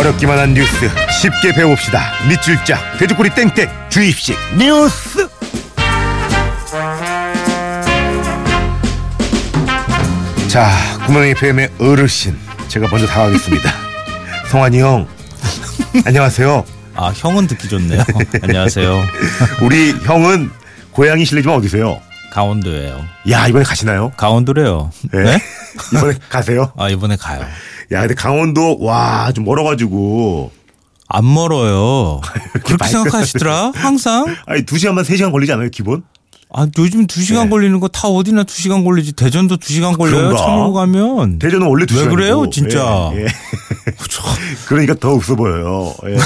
어렵기만 한 뉴스 쉽게 배웁시다. 밑줄 짝 돼지꼬리 땡땡 주입식 뉴스. 자, 구멍이 FM의 어르신 제가 먼저 다가가겠습니다. 성환이 형, 안녕하세요. 아 형은 듣기 좋네요. 안녕하세요. 우리 형은 고향이 실례지만 어디세요? 강원도예요. 야 이번에 가시나요? 강원도래요. 네? 네? 이번에 가세요? 아 이번에 가요. 야 근데 강원도 와 좀 멀어가지고 안 멀어요. 그렇게 생각하시더라? 항상? 아니 두 시간만 세 시간 걸리지 않아요 기본? 아 요즘 두 시간 네. 걸리는 거 다 어디나 두 시간 걸리지. 대전도 두 시간 걸려요. 그런가? 차로 가면. 대전은 원래 두왜 시간이고. 그래요, 진짜? 예, 예. 그러니까 더 없어 보여요. 예.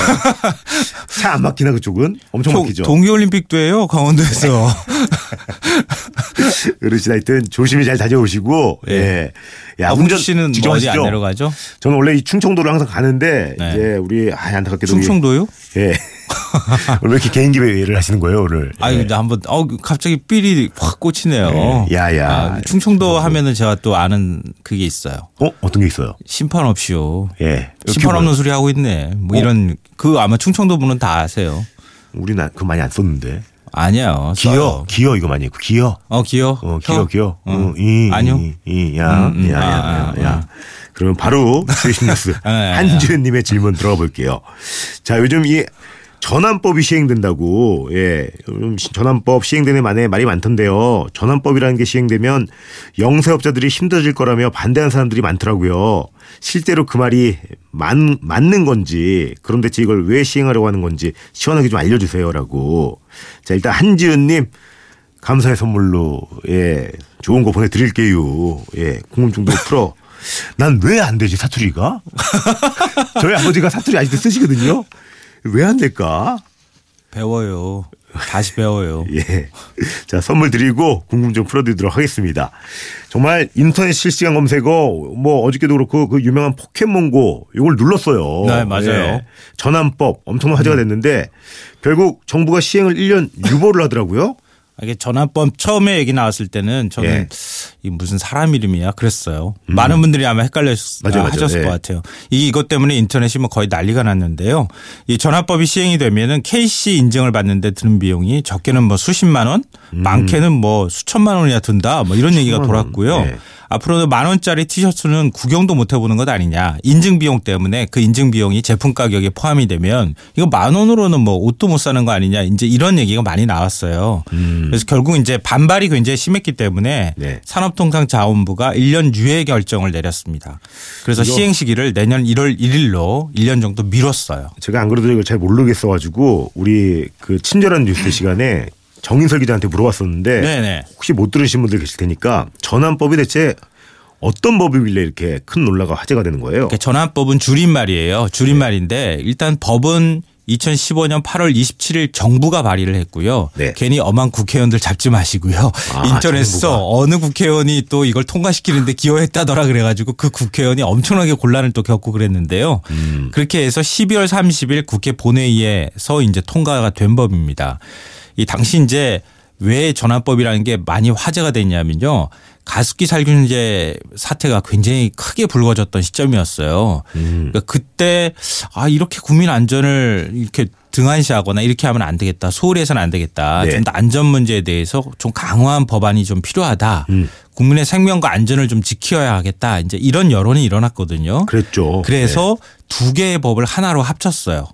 차안 막히나 그쪽은? 엄청 막히죠. 동계올림픽도 해요. 강원도에서. 어르신 하여튼 조심히 잘 다녀오시고 예. 예. 야, 아버지 운전 씨는 직접 뭐 어디 안 하시죠? 내려가죠? 저는 원래 이 충청도를 항상 가는데 네. 이제 우리 아 안타깝게도 우리- 충청도요? 예. 오늘 왜 이렇게 개인기 회의를 하시는 거예요 오늘? 아유, 예. 근데 한번, 어, 갑자기 삘이 확 꽂히네요. 예, 야야. 아, 충청도 하면은 제가 또 아는 그게 있어요. 어 어떤 게 있어요? 심판 없이요. 예. 심판 없는 소리 하고 있네. 뭐 어? 이런 그 아마 충청도 분은 다 아세요. 우리는 그거 많이 안 썼는데. 아니요. 기어. 기어 이거 많이 했고 기어. 어 기어. 어 기어 혀? 기어. 어. 어, 이, 아니요. 이, 야, 음, 음. 야, 야, 아, 야, 아, 야. 아. 그럼 바로 스페셜 뉴스 아. 한지은 님의 질문 들어가 볼게요. 자, 요즘 이 전환법이 시행된다고, 예. 전환법 시행되는 만에 말이 많던데요. 전환법이라는 게 시행되면 영세업자들이 힘들어질 거라며 반대하는 사람들이 많더라고요. 실제로 그 말이 맞, 맞는 건지, 그럼 대체 이걸 왜 시행하려고 하는 건지 시원하게 좀 알려주세요라고. 자, 일단 한지은님, 감사의 선물로 예 좋은 거 보내드릴게요. 예 궁금증도 풀어. 난 왜 안 되지 사투리가? 저희 아버지가 사투리 아직도 쓰시거든요. 왜 안 될까? 배워요. 다시 배워요. 예. 자, 선물 드리고 궁금증 풀어드리도록 하겠습니다. 정말 인터넷 실시간 검색어, 뭐 어저께도 그렇고 그 유명한 포켓몬고 이걸 눌렀어요. 네, 맞아요. 예. 전환법 엄청난 화제가 됐는데 결국 정부가 시행을 1년 유보를 하더라고요. 이게 전환법 처음에 얘기 나왔을 때는 저는 예. 이 무슨 사람 이름이야 그랬어요. 많은 분들이 아마 헷갈려 음. 하셨을 예. 것 같아요. 이 이것 때문에 인터넷이 뭐 거의 난리가 났는데요. 이 전환법이 시행이 되면은 KC 인증을 받는데 드는 비용이 적게는 뭐 수십만 원, 많게는 뭐 수천만 원이나 든다. 뭐 이런 얘기가 음. 돌았고요. 예. 앞으로는 만 원짜리 티셔츠는 구경도 못 해보는 것 아니냐. 인증 비용 때문에 그 인증 비용이 제품 가격에 포함이 되면 이거 만 원으로는 뭐 옷도 못 사는 거 아니냐. 이제 이런 얘기가 많이 나왔어요. 그래서 결국 이제 반발이 굉장히 심했기 때문에 음. 네. 산업통상자원부가 1년 유예 결정을 내렸습니다. 그래서 시행 시기를 내년 1월 1일로 1년 정도 미뤘어요. 제가 안 그래도 이걸 잘 모르겠어 가지고 우리 그 친절한 뉴스 시간에 정인설 기자한테 물어봤었는데 네네. 혹시 못 들으신 분들 계실 테니까 전환법이 대체 어떤 법이길래 이렇게 큰 논란과 화제가 되는 거예요? 전환법은 줄임말이에요. 줄임말인데 일단 법은 2015년 8월 27일 정부가 발의를 했고요. 네. 괜히 엄한 국회의원들 잡지 마시고요. 아, 인터넷에서 정부가. 어느 국회의원이 또 이걸 통과시키는데 기여했다더라 그래가지고 그 국회의원이 엄청나게 곤란을 또 겪고 그랬는데요. 음. 그렇게 해서 12월 30일 국회 본회의에서 이제 통과가 된 법입니다. 이 당시 이제 왜 전환법이라는 게 많이 화제가 됐냐면요. 가습기 살균제 사태가 굉장히 크게 불거졌던 시점이었어요. 음. 그러니까 그때 아 이렇게 국민 안전을 이렇게 등한시하거나 이렇게 하면 안 되겠다. 소홀해서는 안 되겠다. 네. 좀더 안전 문제에 대해서 좀 강화한 법안이 좀 필요하다. 음. 국민의 생명과 안전을 좀 지켜야 하겠다. 이제 이런 여론이 일어났거든요. 그랬죠. 그래서 두 개의 법을 하나로 합쳤어요.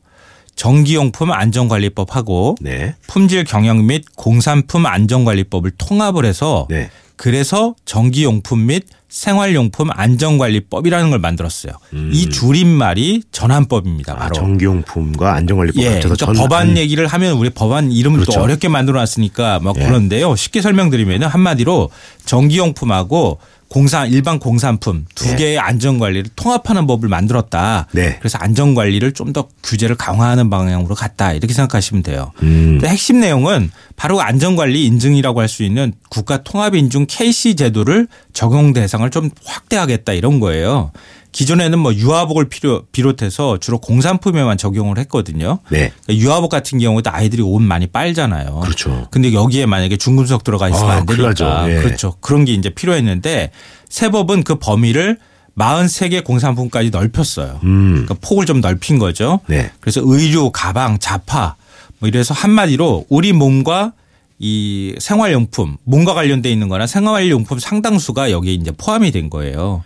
전기용품 안전관리법하고 네. 품질 경영 및 공산품 안전관리법을 통합을 해서 네. 그래서 전기용품 및 생활용품 안전관리법이라는 걸 만들었어요. 음. 이 줄임말이 전환법입니다. 아, 바로. 전기용품과 안전관리법 예, 합쳐서 그러니까 전 법안 안- 얘기를 하면 우리 법안 이름을 그렇죠. 또 어렵게 만들어놨으니까 막 예. 그런데요. 쉽게 설명드리면 한마디로 전기용품하고 공산 일반 공산품 두 예. 개의 안전 관리를 통합하는 법을 만들었다. 네. 그래서 안전 관리를 좀 더 규제를 강화하는 방향으로 갔다 이렇게 생각하시면 돼요. 음. 핵심 내용은 바로 안전 관리 인증이라고 할 수 있는 국가 통합 인증 KC 제도를 적용 대상을 좀 확대하겠다 이런 거예요. 기존에는 뭐 유아복을 필요 비롯해서 주로 공산품에만 적용을 했거든요. 네. 그러니까 유아복 같은 경우도 아이들이 옷 많이 빨잖아요. 그렇죠. 근데 여기에 만약에 중금속 들어가 있으면 아, 안 되니까. 예. 그렇죠. 그런 게 이제 필요했는데 새 법은 그 범위를 43개 공산품까지 넓혔어요. 음. 그러니까 폭을 좀 넓힌 거죠. 네. 그래서 의류, 가방, 자파 뭐 이래서 한마디로 우리 몸과 이 생활용품, 몸과 관련돼 있는 거나 생활용품 상당수가 여기에 이제 포함이 된 거예요.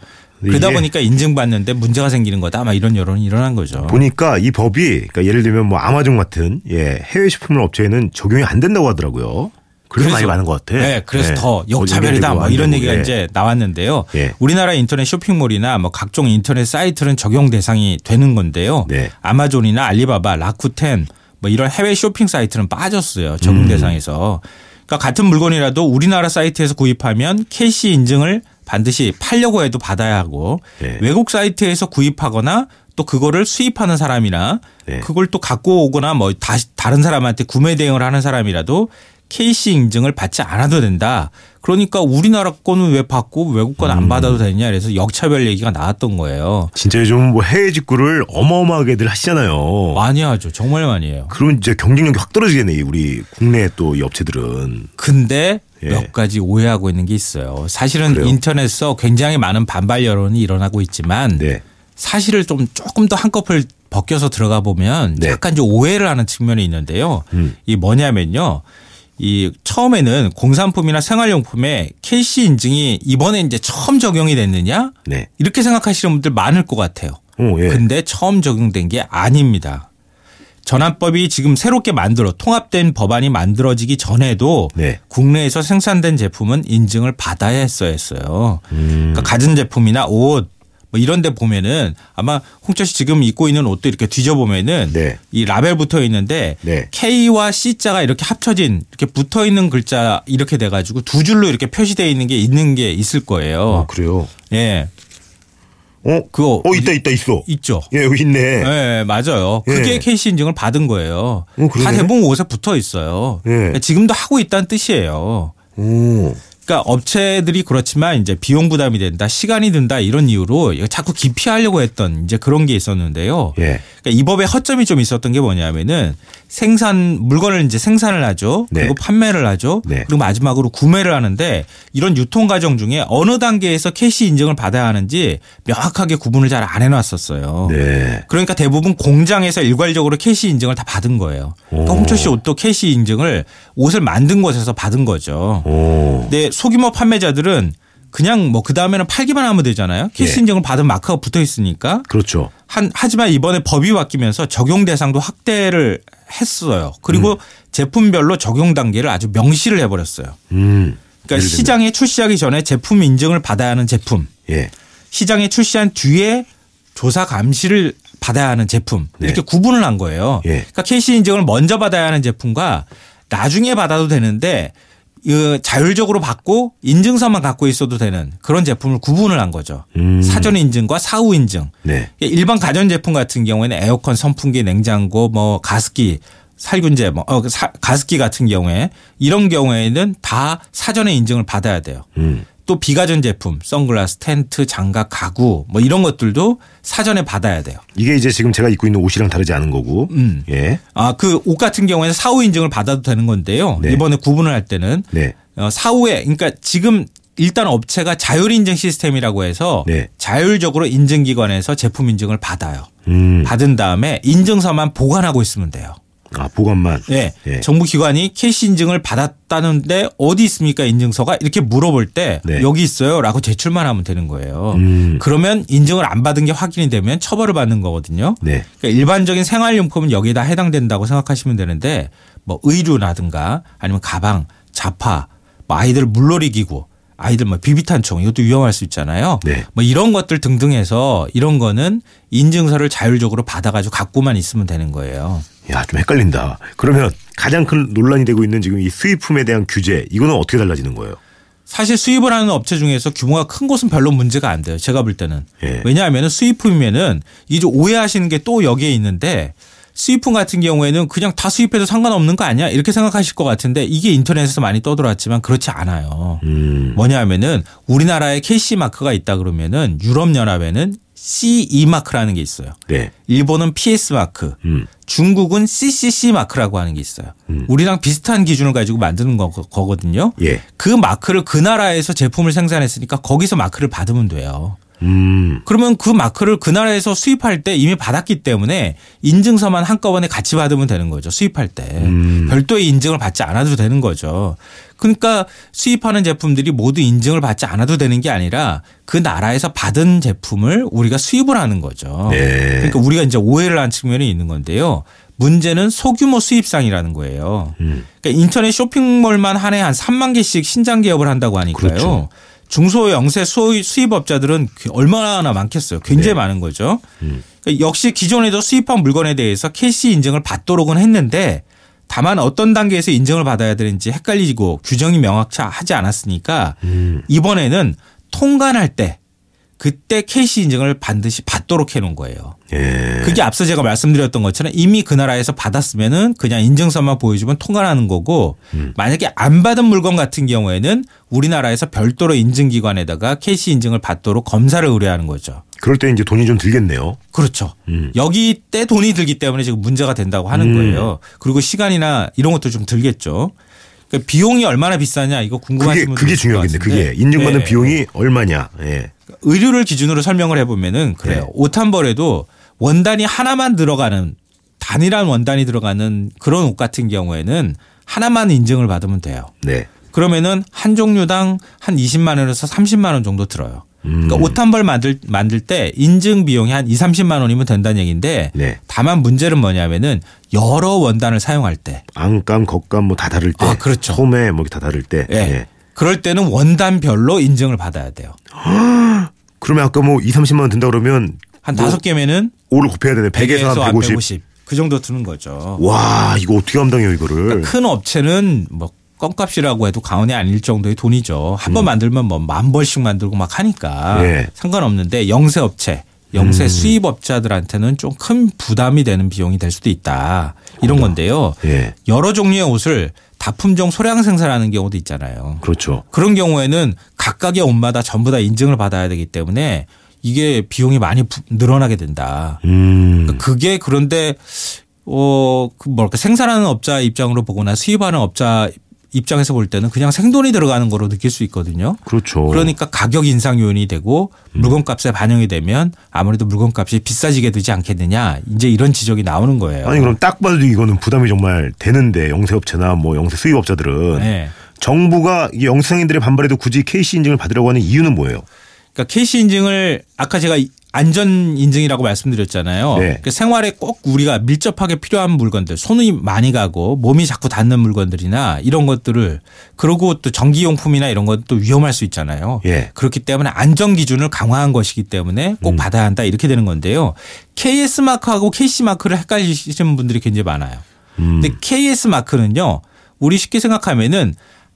그러다 보니까 인증받는데 문제가 생기는 거다. 아마 이런 여론이 일어난 거죠. 보니까 이 법이 그러니까 예를 들면 뭐 아마존 같은 예, 해외 식품을 업체에는 적용이 안 된다고 하더라고요. 그래서 많이 많은 것 같아. 네, 그래서 예. 더 역차별이다. 뭐뭐 이런 얘기가 예. 이제 나왔는데요. 예. 우리나라 인터넷 쇼핑몰이나 뭐 각종 인터넷 사이트는 적용 대상이 되는 건데요. 네. 아마존이나 알리바바, 라쿠텐 뭐 이런 해외 쇼핑 사이트는 빠졌어요. 적용 음. 대상에서. 그러니까 같은 물건이라도 우리나라 사이트에서 구입하면 KC 인증을 반드시 팔려고 해도 받아야 하고 네. 외국 사이트에서 구입하거나 또 그거를 수입하는 사람이나 네. 그걸 또 갖고 오거나 뭐 다시 다른 사람한테 구매 대행을 하는 사람이라도 KC 인증을 받지 않아도 된다. 그러니까 우리나라 거는 왜 받고 외국 건 음. 안 받아도 되냐 그래서 역차별 얘기가 나왔던 거예요. 진짜 요즘 뭐 해외 직구를 어마어마하게들 하시잖아요. 많이 하죠. 정말 많이 해요. 그러면 이제 경쟁력이 확 떨어지겠네. 우리 국내 또 이 업체들은. 근데 예. 몇 가지 오해하고 있는 게 있어요. 사실은 그래요? 인터넷에서 굉장히 많은 반발 여론이 일어나고 있지만 네. 사실을 좀 조금 더 한꺼풀 벗겨서 들어가 보면 네. 약간 좀 오해를 하는 측면이 있는데요. 음. 이 뭐냐면요. 이 처음에는 공산품이나 생활용품에 KC 인증이 이번에 이제 처음 적용이 됐느냐 네. 이렇게 생각하시는 분들 많을 것 같아요. 어, 예. 근데 처음 적용된 게 아닙니다. 전환법이 지금 새롭게 만들어 통합된 법안이 만들어지기 전에도 네. 국내에서 생산된 제품은 인증을 받아야 했어야 했어요. 음. 그러니까 가전 제품이나 옷, 뭐 이런 데 보면은 아마 홍철 씨 지금 입고 있는 옷도 이렇게 뒤져보면은 네. 이 라벨 붙어 있는데 네. K와 C자가 이렇게 합쳐진 이렇게 붙어 있는 글자 이렇게 돼 가지고 두 줄로 이렇게 표시되어 있는 게 있는 게 있을 어, 거예요. 그래요. 예. 어? 그거 어, 있다, 있다, 있어. 있죠. 예, 있네. 네, 맞아요. 그게 예. KC 인증을 받은 거예요. 어. 다 대부분 옷에 붙어 있어요. 예. 지금도 하고 있다는 뜻이에요. 오. 그러니까 업체들이 그렇지만 이제 비용 부담이 된다, 시간이 든다 이런 이유로 자꾸 기피하려고 했던 이제 그런 게 있었는데요. 예. 그러니까 이 법에 허점이 좀 있었던 게 뭐냐면은 생산 물건을 이제 생산을 하죠. 네. 그리고 판매를 하죠. 네. 그리고 마지막으로 구매를 하는데 이런 유통 과정 중에 어느 단계에서 KC 인증을 받아야 하는지 명확하게 구분을 잘 안 해놨었어요. 네. 그러니까 대부분 공장에서 일괄적으로 KC 인증을 다 받은 거예요. 그러니까 오. 홍철 씨 옷도 KC 인증을 옷을 만든 곳에서 받은 거죠. 오. 근데 소규모 판매자들은 그냥 뭐 그 다음에는 팔기만 하면 되잖아요. KC 예. 인증을 받은 마크가 붙어 있으니까. 그렇죠. 한, 하지만 이번에 법이 바뀌면서 적용 대상도 확대를 했어요. 그리고 음. 제품별로 적용 단계를 아주 명시를 해버렸어요. 음. 그러니까. 시장에 출시하기 전에 제품 인증을 받아야 하는 제품, 예. 시장에 출시한 뒤에 조사 감시를 받아야 하는 제품 네. 이렇게 구분을 한 거예요. 예. 그러니까 KC 인증을 먼저 받아야 하는 제품과 나중에 받아도 되는데 그 자율적으로 받고 인증서만 갖고 있어도 되는 그런 제품을 구분을 한 거죠. 음. 사전 인증과 사후 인증. 네. 일반 가전 제품 같은 경우에는 에어컨, 선풍기, 냉장고, 뭐 가습기, 살균제, 뭐 어, 사- 가습기 같은 경우에 이런 경우에는 다 사전에 인증을 받아야 돼요. 음. 또 비가전 제품, 선글라스, 텐트, 장갑, 가구 뭐 이런 것들도 사전에 받아야 돼요. 이게 이제 지금 제가 입고 있는 옷이랑 다르지 않은 거고. 음. 예. 아, 그 옷 같은 경우에는 사후 인증을 받아도 되는 건데요. 네. 이번에 구분을 할 때는 네. 어, 사후에 그러니까 지금 일단 업체가 자율 인증 시스템이라고 해서 네. 자율적으로 인증기관에서 제품 인증을 받아요. 음. 받은 다음에 인증서만 보관하고 있으면 돼요. 아, 보관만. 네. 예. 정부 기관이 KC 인증을 받았다는데 어디 있습니까 인증서가 이렇게 물어볼 때 네. 여기 있어요라고 제출만 하면 되는 거예요. 음. 그러면 인증을 안 받은 게 확인이 되면 처벌을 받는 거거든요. 네. 그러니까 일반적인 생활용품은 여기에다 해당된다고 생각하시면 되는데 뭐 의류라든가 아니면 가방, 자파, 뭐 아이들 물놀이 기구, 아이들 뭐 비비탄총 이것도 위험할 수 있잖아요. 네. 뭐 이런 것들 등등 해서 이런 거는 인증서를 자율적으로 받아가지고 갖고만 있으면 되는 거예요. 야, 좀 헷갈린다. 그러면 가장 큰 논란이 되고 있는 지금 이 수입품에 대한 규제, 이거는 어떻게 달라지는 거예요? 사실 수입을 하는 업체 중에서 규모가 큰 곳은 별로 문제가 안 돼요. 제가 볼 때는. 예. 왜냐하면 수입품이면은 이제 좀 오해하시는 게 또 여기에 있는데 수입품 같은 경우에는 그냥 다 수입해도 상관없는 거 아니야? 이렇게 생각하실 것 같은데 이게 인터넷에서 많이 떠들어왔지만 그렇지 않아요. 음. 뭐냐면은 우리나라에 KC 마크가 있다 그러면은 유럽연합에는 CE 마크라는 게 있어요. 네. 일본은 PS 마크, 음. 중국은 CCC 마크라고 하는 게 있어요. 우리랑 비슷한 기준을 가지고 만드는 거, 거거든요. 예. 그 마크를 그 나라에서 제품을 생산했으니까 거기서 마크를 받으면 돼요. 음. 그러면 그 마크를 그 나라에서 수입할 때 이미 받았기 때문에 인증서만 한꺼번에 같이 받으면 되는 거죠. 수입할 때. 음. 별도의 인증을 받지 않아도 되는 거죠. 그러니까 수입하는 제품들이 모두 인증을 받지 않아도 되는 게 아니라 그 나라에서 받은 제품을 우리가 수입을 하는 거죠. 네. 그러니까 우리가 이제 오해를 한 측면이 있는 건데요. 문제는 소규모 수입상이라는 거예요. 음. 그러니까 인터넷 쇼핑몰만 한 해한 3만 개씩 신장 개업을 한다고 하니까요. 그렇죠. 중소 영세 수입업자들은 그 얼마나 많겠어요. 굉장히 네. 많은 거죠. 음. 그러니까 역시 기존에도 수입한 물건에 대해서 KC 인증을 받도록은 했는데 다만 어떤 단계에서 인증을 받아야 되는지 헷갈리고 규정이 명확하지 않았으니까 음. 이번에는 통관할 때 그때 KC 인증을 반드시 받도록 해놓은 거예요. 예. 그게 앞서 제가 말씀드렸던 것처럼 이미 그 나라에서 받았으면은 그냥 인증서만 보여주면 통관하는 거고 음. 만약에 안 받은 물건 같은 경우에는 우리나라에서 별도로 인증기관에다가 KC 인증을 받도록 검사를 의뢰하는 거죠. 그럴 때 이제 돈이 좀 들겠네요. 그렇죠. 음. 여기 때 돈이 들기 때문에 지금 문제가 된다고 하는 음. 거예요. 그리고 시간이나 이런 것도 좀 들겠죠. 그러니까 비용이 얼마나 비싸냐 이거 궁금하신 그게 분들 그게 것 중요하겠네. 그게 인증받는 네. 비용이 얼마냐. 예. 의류를 기준으로 설명을 해보면은 그래요. 네. 옷한 벌에도 원단이 하나만 들어가는 단일한 원단이 들어가는 그런 옷 같은 경우에는 하나만 인증을 받으면 돼요. 네. 그러면은 한 종류당 한 20만 원에서 30만 원 정도 들어요. 음. 그러니까 옷 한 벌 만들 만들 때 인증 비용이 한 2, 30만 원이면 된다는 얘기인데 네. 다만 문제는 뭐냐면은 여러 원단을 사용할 때 안감, 겉감 뭐 다 다를 때. 아, 그렇죠. 소매 뭐다 다를 때. 예. 예. 그럴 때는 원단별로 인증을 받아야 돼요. 그러면 아까 뭐 2, 30만 원 든다 그러면 한뭐 다섯 개면은 5를 곱해야 되네. 100에서 100에서 한한 150. 150. 그 정도 드는 거죠. 와, 이거 어떻게 감당해요, 이거를. 큰 업체는 뭐 껌값이라고 해도 가온이 아닐 정도의 돈이죠. 한번 만들면 뭐 만 벌씩 만들고 막 하니까 음. 예. 상관없는데 영세 업체, 영세 음. 수입 업자들한테는 좀 큰 부담이 되는 비용이 될 수도 있다. 이런 건데요. 예. 여러 종류의 옷을 다품종 소량 생산하는 경우도 있잖아요. 그렇죠. 그런 경우에는 각각의 옷마다 전부 다 인증을 받아야 되기 때문에 이게 비용이 많이 부- 늘어나게 된다. 음. 그러니까 그게 그런데 어, 그 뭐랄까 생산하는 업자 입장으로 보거나 수입하는 업자 입장에서 볼 때는 그냥 생돈이 들어가는 거로 느낄 수 있거든요. 그렇죠. 그러니까 가격 인상 요인이 되고 물건값에 반영이 되면 아무래도 물건값이 비싸지게 되지 않겠느냐 이제 이런 지적이 나오는 거예요. 아니 그럼 딱 봐도 이거는 부담이 정말 되는데 영세업체나 뭐 영세 수입업자들은 네. 정부가 영세상인들의 반발에도 굳이 KC 인증을 받으라고 하는 이유는 뭐예요? 그러니까 KC 인증을 아까 제가 안전 인증이라고 말씀드렸잖아요. 네. 그러니까 생활에 꼭 우리가 밀접하게 필요한 물건들, 손이 많이 가고 몸이 자꾸 닿는 물건들이나 이런 것들을 그리고 또 전기용품이나 이런 것도 위험할 수 있잖아요. 예. 그렇기 때문에 안전 기준을 강화한 것이기 때문에 꼭 음. 받아야 한다 이렇게 되는 건데요. KS 마크하고 KC 마크를 헷갈리시는 분들이 굉장히 많아요. 음. 근데 KS 마크는요, 우리 쉽게 생각하면은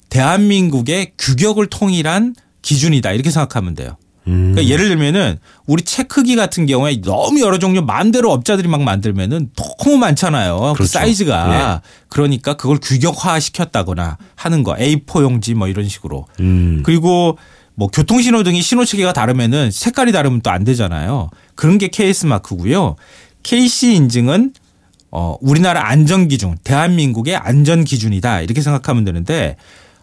대한민국의 규격을 통일한 기준이다 이렇게 생각하면 돼요. 음. 그러니까 예를 들면은 우리 책 크기 같은 경우에 너무 여러 종류 마음대로 업자들이 막 만들면은 너무 많잖아요. 그 그렇죠. 사이즈가. 그러니까 그걸 규격화 시켰다거나 하는 거. A4 용지 뭐 이런 식으로. 음. 그리고 뭐 교통신호 등이 신호 체계가 다르면은 색깔이 다르면 또 안 되잖아요. 그런 게 KS 마크고요. KC 인증은 어 우리나라 안전 기준, 대한민국의 안전 기준이다 이렇게 생각하면 되는데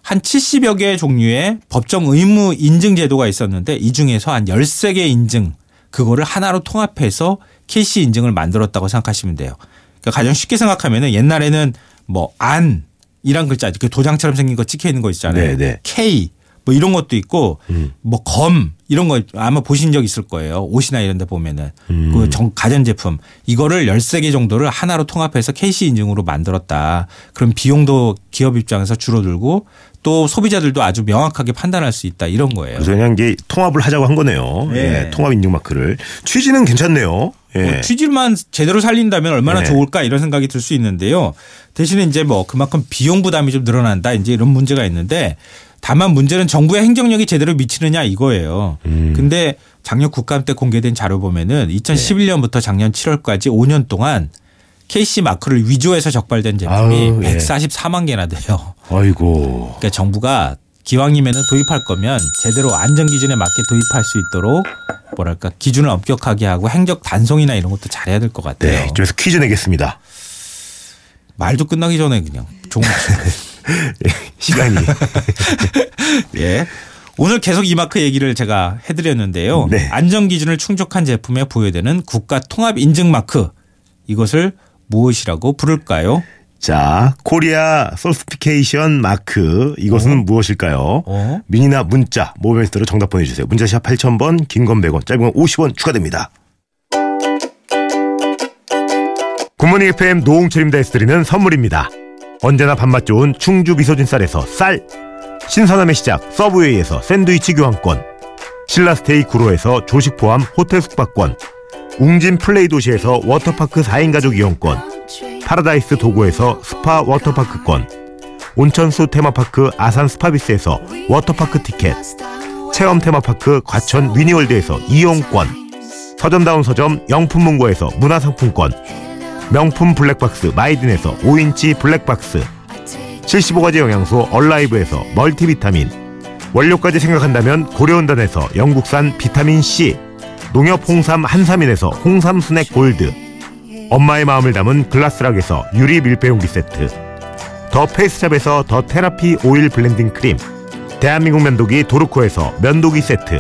한 70여 개 종류의 법정 의무 인증 제도가 있었는데 이 중에서 한 13개 인증 그거를 하나로 통합해서 KC 인증을 만들었다고 생각하시면 돼요. 그러니까 가장 쉽게 생각하면은 옛날에는 뭐 안 이란 글자 이렇게 도장처럼 생긴 거 찍혀 있는 거 있잖아요. 네, 네. K 뭐 이런 것도 있고 음. 뭐검 이런 거 아마 보신 적 있을 거예요. 옷이나 이런 데 보면은 음. 그 정- 가전제품 이거를 13개 정도를 하나로 통합해서 KC 인증으로 만들었다. 그럼 비용도 기업 입장에서 줄어들고 또 소비자들도 아주 명확하게 판단할 수 있다 이런 거예요. 그래서 그냥 이게 통합을 하자고 한 거네요. 네. 예. 통합 인증 마크를 취지는 괜찮네요. 예. 뭐 취지만 제대로 살린다면 얼마나 네. 좋을까 이런 생각이 들 수 있는데요. 대신에 이제 뭐 그만큼 비용 부담이 좀 늘어난다 이제 이런 문제가 있는데 다만 문제는 정부의 행정력이 제대로 미치느냐 이거예요. 음. 근데 작년 국감 때 공개된 자료 보면은 2011년부터 작년 7월까지 5년 동안 KC 마크를 위조해서 적발된 제품이 아우, 예. 144만 개나 돼요. 아이고. 그러니까 정부가 기왕이면은 도입할 거면 제대로 안전 기준에 맞게 도입할 수 있도록 뭐랄까 기준을 엄격하게 하고 행적 단속이나 이런 것도 잘해야 될 것 같아요. 네. 이쯤에서 퀴즈 내겠습니다. 말도 끝나기 전에 그냥 종목 예, 시간이. 예. 오늘 계속 이 마크 얘기를 제가 해드렸는데요. 네. 안전 기준을 충족한 제품에 부여되는 국가 통합 인증 마크 이것을 무엇이라고 부를까요? 자, Korea Certification 마크 이것은 무엇일까요? 어? 미니나 문자 모바일스로 정답 보내주세요. 문자샵 8000번 긴 건 100원 짧은 건 50원 추가됩니다. 굿모닝 FM 노홍철입니다 에서 드리는 선물입니다. 언제나 밥맛 좋은 충주 미소진 쌀에서 쌀 신선함의 시작 서브웨이에서 샌드위치 교환권 신라스테이 구로에서 조식 포함 호텔 숙박권 웅진 플레이 도시에서 워터파크 4인 가족 이용권 파라다이스 도구에서 스파 워터파크권 온천수 테마파크 아산 스파비스에서 워터파크 티켓 체험 테마파크 과천 위니월드에서 이용권 서점다운 서점 영풍문고에서 문화상품권 명품 블랙박스 마이딘에서 5인치 블랙박스 75가지 영양소 얼라이브에서 멀티비타민 원료까지 생각한다면 고려은단에서 영국산 비타민C 농협 홍삼 한삼인에서 홍삼 스낵 골드. 엄마의 마음을 담은 글라스락에서 유리 밀폐용기 세트. 더 페이스샵에서 더 테라피 오일 블렌딩 크림. 대한민국 면도기 도르코에서 면도기 세트.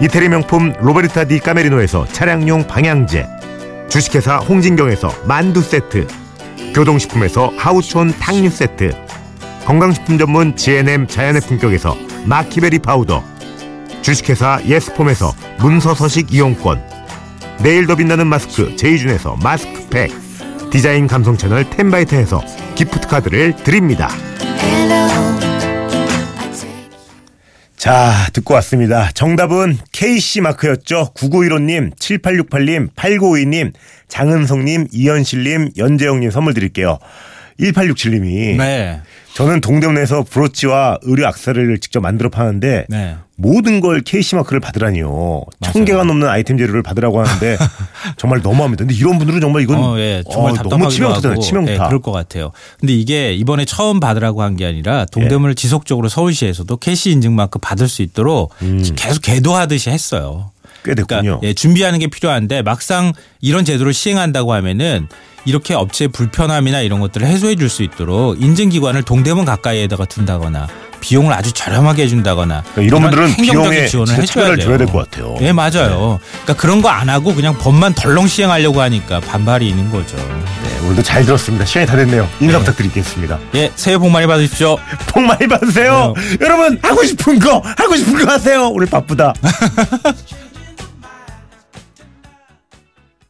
이태리 명품 로베르타 디 까메리노에서 차량용 방향제. 주식회사 홍진경에서 만두 세트. 교동식품에서 하우촌 탕류 세트. 건강식품 전문 GNM 자연의 품격에서 마키베리 파우더 주식회사 예스폼에서 문서서식 이용권 내일 더 빛나는 마스크 제이준에서 마스크팩 디자인 감성 채널 텐바이텐에서 기프트 카드를 드립니다. 자, 듣고 왔습니다. 정답은 KC 마크였죠. 9915님, 7868님, 8952님, 장은성님, 이현실님, 연재영님 선물 드릴게요. 1867님이 네. 저는 동대문에서 브로치와 의류 악세사리를 직접 만들어 파는데 네. 모든 걸 KC 마크를 받으라니요. 천 개가 넘는 아이템 재료를 받으라고 하는데 정말 너무합니다. 근데 이런 분들은 정말 이건 어, 예, 정말 어, 너무 치명타잖아요. 치명타. 예, 그럴 것 같아요. 근데 이게 이번에 처음 받으라고 한 게 아니라 동대문을 지속적으로 서울시에서도 KC 인증 마크 받을 수 있도록 계속 계도하듯이 했어요. 꽤 됐군요. 그러니까 예, 준비하는 게 필요한데 막상 이런 제도를 시행한다고 하면은 이렇게 업체의 불편함이나 이런 것들을 해소해 줄 수 있도록 인증기관을 동대문 가까이에다가 둔다거나 비용을 아주 저렴하게 해준다거나 그러니까 이런 분들은 행정적인 비용에 지원을 해줘야. 줘야 될 것 같아요. 예, 맞아요. 그러니까 그런 거 안 하고 그냥 법만 덜렁 시행하려고 하니까 반발이 있는 거죠. 네, 오늘도 잘 들었습니다. 시간이 다 됐네요. 인사 부탁드리겠습니다. 예, 새해 복 많이 받으십시오. 복 많이 받으세요. 여러분 하고 싶은 거 하고 싶은 거 하세요. 오늘 바쁘다.